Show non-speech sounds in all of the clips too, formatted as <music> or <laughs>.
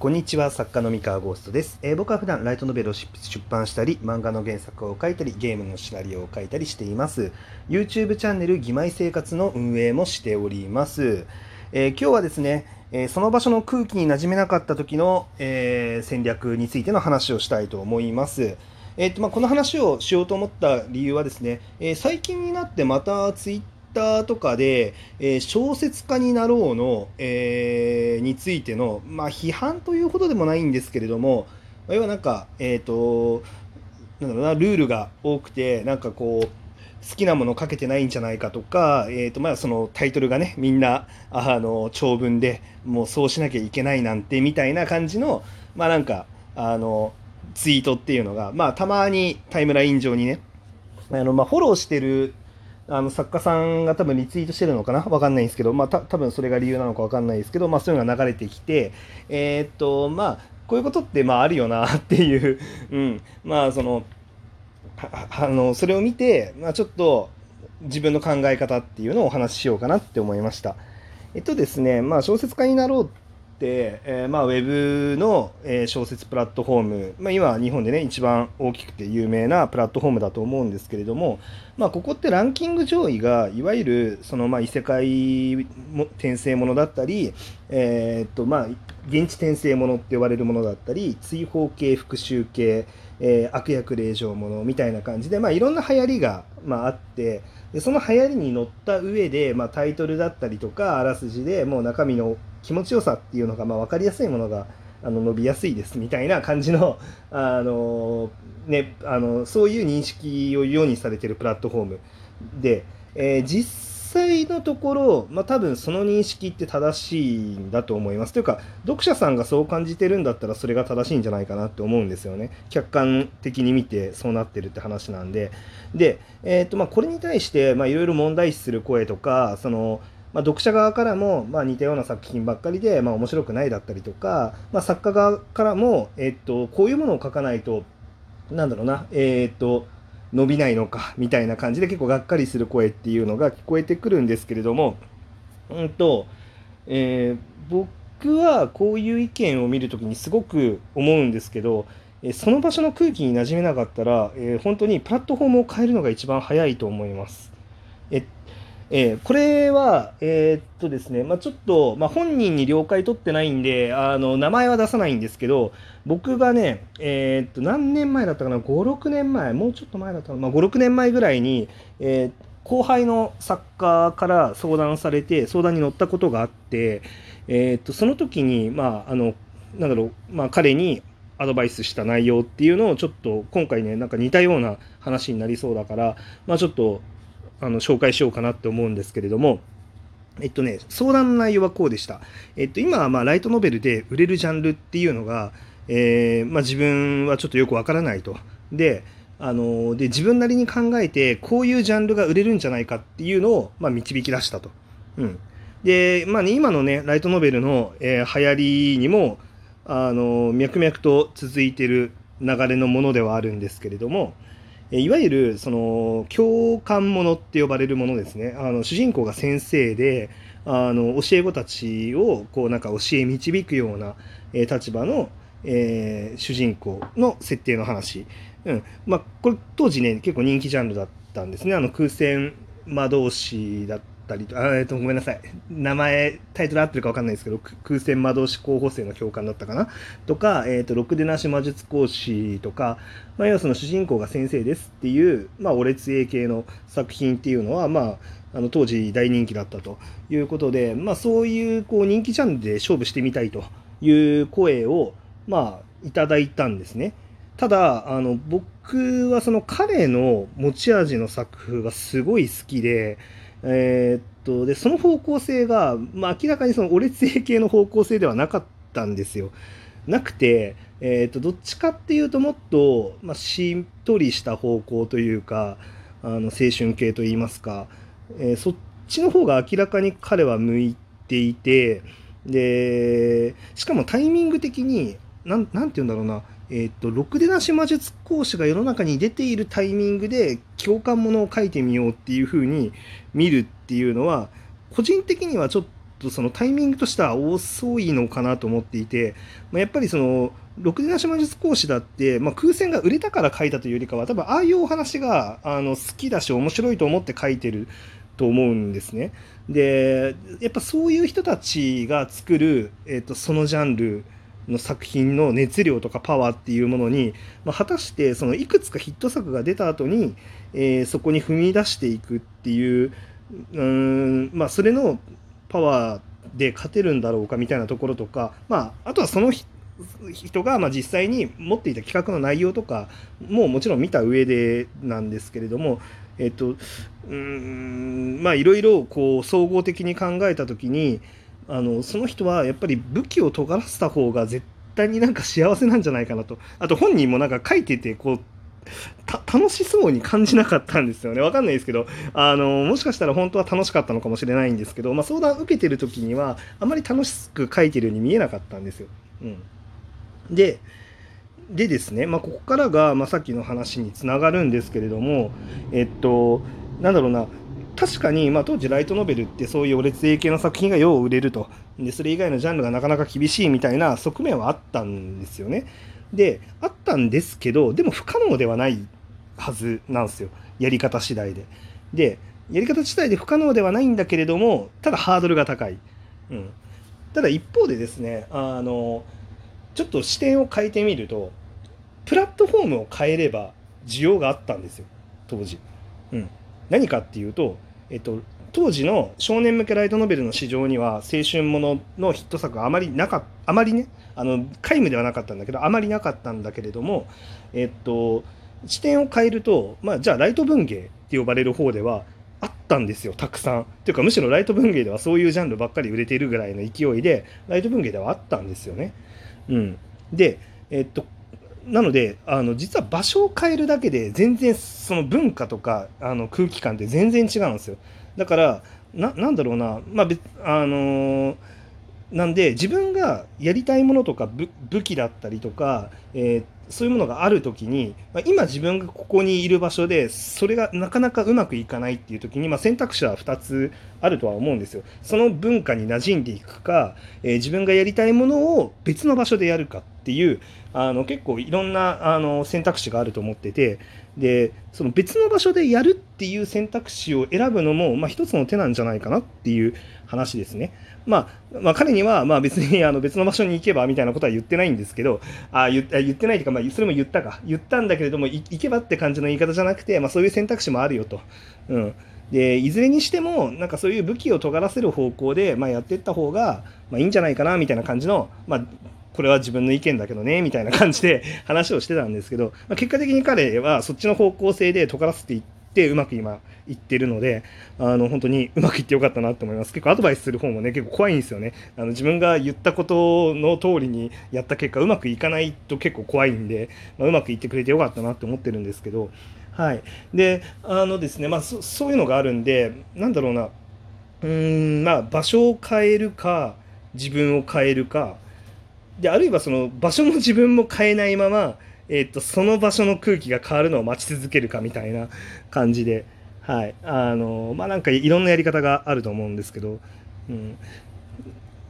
こんにちは作家の三河ゴーストです、えー、僕は普段ライトノベルを出版したり漫画の原作を書いたりゲームのシナリオを書いたりしています。YouTube チャンネル「義妹生活」の運営もしております、えー、今日はですね、えー、その場所の空気に馴染めなかった時の、え戦略についての話をしたいと思います。えーとまあ、この話をしようと思った理由はですね、え最近になってまた Twitter ターとかで、えー、小説家になろうの、えー、についての、まあ、批判というほどでもないんですけれども、要はなんか、えっ、ー、と、なんだろうな、ルールが多くて、なんかこう、好きなもの書けてないんじゃないかとか、えーとまあ、そのタイトルがねみんなあの長文でもうそうしなきゃいけないなんてみたいな感じのまあなんかあのツイートっていうのが、まあ、たまにタイムライン上にねあの、まあ、フォローしてるあの作家さんが多分リツイートしてるのかな？わかんないんですけど、まあ、た多分それが理由なのかわかんないですけど、まあ、そういうのが流れてきて、えー、っと、まあ、こういうことってまああるよなっていう、<laughs> うん、まあ、その、あの、それを見て、まあ、ちょっと自分の考え方っていうのをお話ししようかなって思いました。えっとですね、まあ、小説家になろう、えー、まあ、ウェブの、えー、小説プラットフォーム、まあ、今日本でね一番大きくて有名なプラットフォームだと思うんですけれども、まあ、ここってランキング上位がいわゆるその、まあ、異世界も転生ものだったり、えー、っとまあ、現地転生ものって呼ばれるものだったり追放系復讐系、えー、悪役令状ものみたいな感じで、まあ、いろんな流行りが、まあ、あってでその流行りに乗った上で、まあ、タイトルだったりとかあらすじでもう中身の気持ちよさっていうのが、まあ、分かりやすいものがあの伸びやすいですみたいな感じの <laughs> あの、ね、あのそういう認識をようにされてるプラットフォームで、えー、実際のところ、まあ、多分その認識って正しいんだと思います。というか、読者さんがそう感じてるんだったらそれが正しいんじゃないかなって思うんですよね。客観的に見てそうなってるって話なんで。で、えーとまあ、これに対していろいろ問題視する声とか、そのまあ、読者側からも、まあ、似たような作品ばっかりで、まあ、面白くないだったりとか、まあ、作家側からも、えっと、こういうものを書かないと、なんだろうな、えっと、伸びないのか、みたいな感じで結構がっかりする声っていうのが聞こえてくるんですけれども、うんと、えー、僕はこういう意見を見るときにすごく思うんですけど、その場所の空気に馴染めなかったら、えー、本当にプラットフォームを変えるのが一番早いと思います。ええー、これは、えー、っとですね、まあ、ちょっと、まあ、本人に了解取ってないんで、あの、名前は出さないんですけど、僕がね、えー、っと、何年前だったかな、5、6年前、もうちょっと前だったかな、まあ、5、6年前ぐらいに、え後輩の作家から相談されて、相談に乗ったことがあって、えっと、その時に、まあ、あの、なんだろう、まあ、彼にアドバイスした内容っていうのをちょっと今回ね、なんか似たような話になりそうだから、まあ、ちょっとあの紹介しようかなって思うんですけれども、えっとね、相談の内容はこうでした。えっと、今はまあライトノベルで売れるジャンルっていうのが、えー、まあ、自分はちょっとよくわからないと。で、あので自分なりに考えてこういうジャンルが売れるんじゃないかっていうのを、まあ、導き出したと。うん、で、まあね、今のねライトノベルの、えー、流行りにもあの脈々と続いてる流れのものではあるんですけれども、いわゆるその共感ものって呼ばれるものですね。あの主人公が先生であの教え子たちをこうなんか教え導くような、え立場の、えー、主人公の設定の話、うん。まあ、これ当時ね結構人気ジャンルだったんですね。あの空戦魔導士だっったりと、あえっと、ごめんなさい。名前、タイトル合ってるか分かんないですけど、空戦魔導士候補生の教官だったかな？とか、えっ、ー、と、ろくでなし魔術講師とか、まあ、要はその主人公が先生ですっていう、まあ、お列英系の作品っていうのは、まあ、あの当時大人気だったということで、まあ、そういうこう人気ジャンネルで勝負してみたいという声を、まあ、いただいたんですね。ただ、あの、僕はその彼の持ち味の作風がすごい好きで、えー、っと、で、その方向性が、まあ、明らかにその、オレツ系の方向性ではなかったんですよ。なくて、えー、っと、どっちかっていうともっと、まあ、しっとりした方向というか、あの、青春系といいますか、えー、そっちの方が明らかに彼は向いていて、で、しかもタイミング的に、なん、なんて言うんだろうな、えっ、と、ろくでなし魔術講師が世の中に出ているタイミングで共感ものを書いてみようっていうふうに見るっていうのは、個人的にはちょっとそのタイミングとしては遅いのかなと思っていて、まあ、やっぱりそのろくでなし魔術講師だって、まあ、空戦が売れたから書いたというよりかは多分ああいうお話があの好きだし面白いと思って書いてると思うんですね。でやっぱそういう人たちが作る、えーと、そのジャンルの作品の熱量とかパワーっていうものに、まあ、果たしてそのいくつかヒット作が出た後に、えー、そこに踏み出していくっていううんまあそれのパワーで勝てるんだろうかみたいなところとか、まあ、あとはその人がまあ実際に持っていた企画の内容とかももちろん見た上でなんですけれども、えっと、うんまあいろいろこう総合的に考えた時にあのその人はやっぱり武器を尖らせた方が絶対になんか幸せなんじゃないかなとあと本人もなんか書いててこう楽しそうに感じなかったんですよね。わかんないですけど、あの、もしかしたら本当は楽しかったのかもしれないんですけど、まあ、相談受けてる時には、あまり楽しく書いてるように見えなかったんですよ。うん。で、でですね、まあ、ここからが、まあ、さっきの話につながるんですけれども、えっと、なんだろうな、確かに、まあ、当時ライトノベルってそういうお列英系の作品がよう売れるとでそれ以外のジャンルがなかなか厳しいみたいな側面はあったんですよね。であったんですけどでも不可能ではないはずなんですよやり方次第で。でやり方次第で不可能ではないんだけれどもただハードルが高い。うん、ただ一方でですねあのちょっと視点を変えてみるとプラットフォームを変えれば需要があったんですよ当時。うん、何かっていうと、えっと、当時の少年向けライトノベルの市場には青春もののヒット作があまりなかあまりねあの皆無ではなかったんだけどあまりなかったんだけれどもえっと視点を変えるとまあじゃあライト文芸って呼ばれる方ではあったんですよたくさん。っていうかむしろライト文芸ではそういうジャンルばっかり売れているぐらいの勢いでライト文芸ではあったんですよね。うん、でえっとなのであの実は場所を変えるだけで全然その文化とかあの空気感って全然違うんですよ。だからなんだろうなまあ別あのー、なんで自分がやりたいものとか武器だったりとか、えー、そういうものがある時に、まあ、今自分がここにいる場所でそれがなかなかうまくいかないっていう時に、まあ、選択肢は2つあるとは思うんですよ。その文化に馴染んでいくか、えー、自分がやりたいものを別の場所でやるかっていうあの結構いろんなあの選択肢があると思っててでその別の場所でやるっていう選択肢を選ぶのも、まあ、一つの手なんじゃないかなっていう話ですね。まあ、まあ、彼にはまあ別にあの別の場所に行けばみたいなことは言ってないんですけどあ言言ってないというか、まあ、それも言ったか言ったんだけれども行けばって感じの言い方じゃなくて、まあ、そういう選択肢もあるよと。うんでいずれにしてもなんかそういう武器を尖らせる方向で、まあ、やっていった方が、まあ、いいんじゃないかなみたいな感じの、まあ、これは自分の意見だけどねみたいな感じで <laughs> 話をしてたんですけど、まあ、結果的に彼はそっちの方向性で尖らせていってうまく今いってるのであの本当にうまくいってよかったなと思います。結構アドバイスする方もね結構怖いんですよね。あの自分が言ったことの通りにやった結果うまくいかないと結構怖いんで、まあ、うまくいってくれてよかったなって思ってるんですけどはい。であのですねまあそそういうのがあるんでなんだろうな。うーんまあ場所を変えるか自分を変えるかであるいはその場所も自分も変えないまま、えー、とその場所の空気が変わるのを待ち続けるかみたいな感じで、はいあのまあ、なんかいろんなやり方があると思うんですけど、うん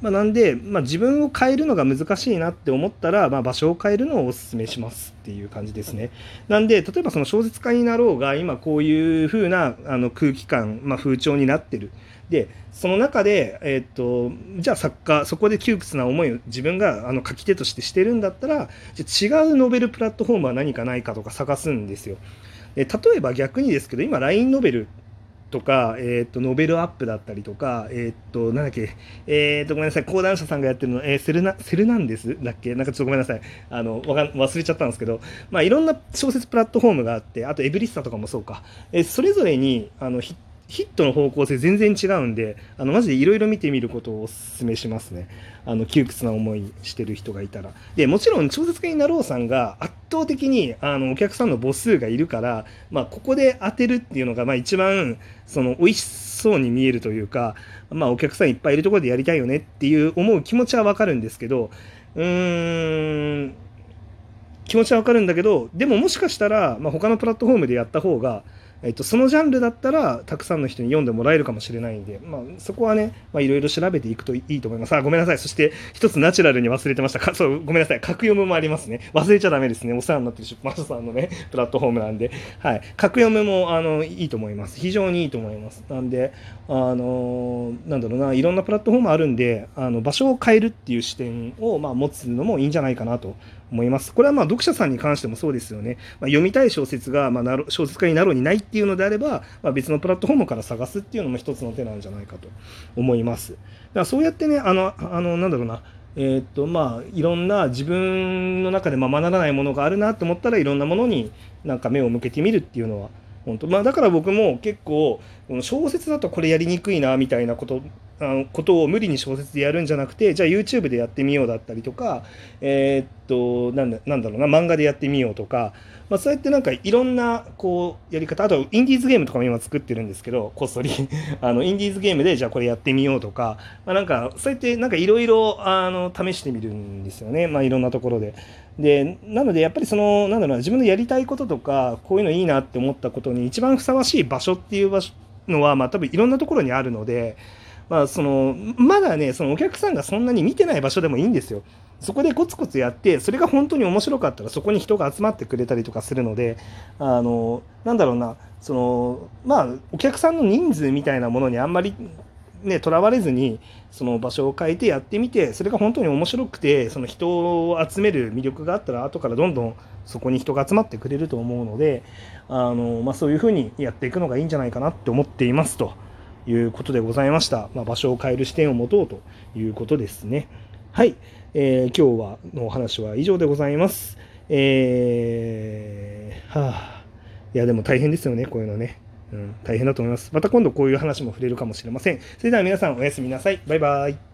まあ、なんで、まあ、自分を変えるのが難しいなって思ったら、まあ、場所を変えるのをお勧めしますっていう感じですね。なんで例えばその小説家になろうが今こういう風なあな空気感、まあ、風潮になってる。でその中で、えー、っとじゃあ作家そこで窮屈な思いを自分があの書き手としてしてるんだったらじゃ違うノベルプラットフォームは何かないかとか探すんですよ。で例えば逆にですけど今 LINE ノベルとか、えっ、と、ノベルアップだったりとか、えっ、と、なんだっけ、えっ、と、ごめんなさい、講談社さんがやってるの、え、セルナ、セルナンデス？だっけ？なんかちょっとごめんなさい。あの、わか忘れちゃったんですけど、まあ、いろんな小説プラットフォームがあって、あとエブリッサとかもそうか、え、それぞれに、あの、ヒッヒットの方向性全然違うんで、あの、マジでいろいろ見てみることをお勧めしますね。あの、窮屈な思いしてる人がいたら。で、もちろん、超絶家になろうさんが圧倒的に、あの、お客さんの母数がいるから、まあ、ここで当てるっていうのが、まあ、一番、その、美味しそうに見えるというか、まあ、お客さんいっぱいいるところでやりたいよねっていう思う気持ちはわかるんですけど、うーん、気持ちはわかるんだけど、でももしかしたら、まあ、他のプラットフォームでやった方が、えっと、そのジャンルだったらたくさんの人に読んでもらえるかもしれないんで、まあ、そこはねいろいろ調べていくといいと思います。あごめんなさい。そして一つナチュラルに忘れてましたか？そうごめんなさい。格読むもありますね。忘れちゃダメですね。お世話になってる出版社さんのねプラットフォームなんで、はい、格読むもあのいいと思います。非常にいいと思います。なんであのなんだろうないろんなプラットフォームあるんであの場所を変えるっていう視点を、まあ、持つのもいいんじゃないかなと思います。これはまあ読者さんに関してもそうですよね。まあ、読みたい小説がまあな小説家になろうにないっていうのであれば、まあ、別のプラットフォームから探すっていうのも一つの手なんじゃないかと思います。だからそうやってね、あの、あのなんだろうな、えー、っとまあいろんな自分の中でまあ学ばないものがあるなと思ったらいろんなものになんか目を向けてみるっていうのは本当まあだから僕も結構この小説だとこれやりにくいなみたいなことあのことを無理に小説でやるんじゃなくてじゃあ YouTube でやってみようだったりとかえー、っとなんだなんだろうな漫画でやってみようとか、まあ、そうやってなんかいろんなこうやり方あとインディーズゲームとかも今作ってるんですけどこっそり <laughs> あのインディーズゲームでじゃあこれやってみようとか、まあ、なんかそうやってなんかいろいろ試してみるんですよね、まあ、いろんなところで。でなのでやっぱりそのなんだろうな自分のやりたいこととかこういうのいいなって思ったことに一番ふさわしい場所っていう場所のはまあ多分いろんなところにあるので。まあ、そのまだねそのお客さんがそんなに見てない場所でもいいんですよ。そこでコツコツやってそれが本当に面白かったらそこに人が集まってくれたりとかするのであのなんだろうなそのまあお客さんの人数みたいなものにあんまりねとらわれずにその場所を変えてやってみてそれが本当に面白くてその人を集める魅力があったら後からどんどんそこに人が集まってくれると思うのであの、まあ、そういうふうにやっていくのがいいんじゃないかなって思っていますと。いうことでございました。まあ、場所を変える視点を持とうということですね。はい、えー、今日はのお話は以上でございます。えー、はあ、いやでも大変ですよね、こういうのね。うん、大変だと思います。また今度こういう話も触れるかもしれません。それでは皆さんおやすみなさい。バイバイ。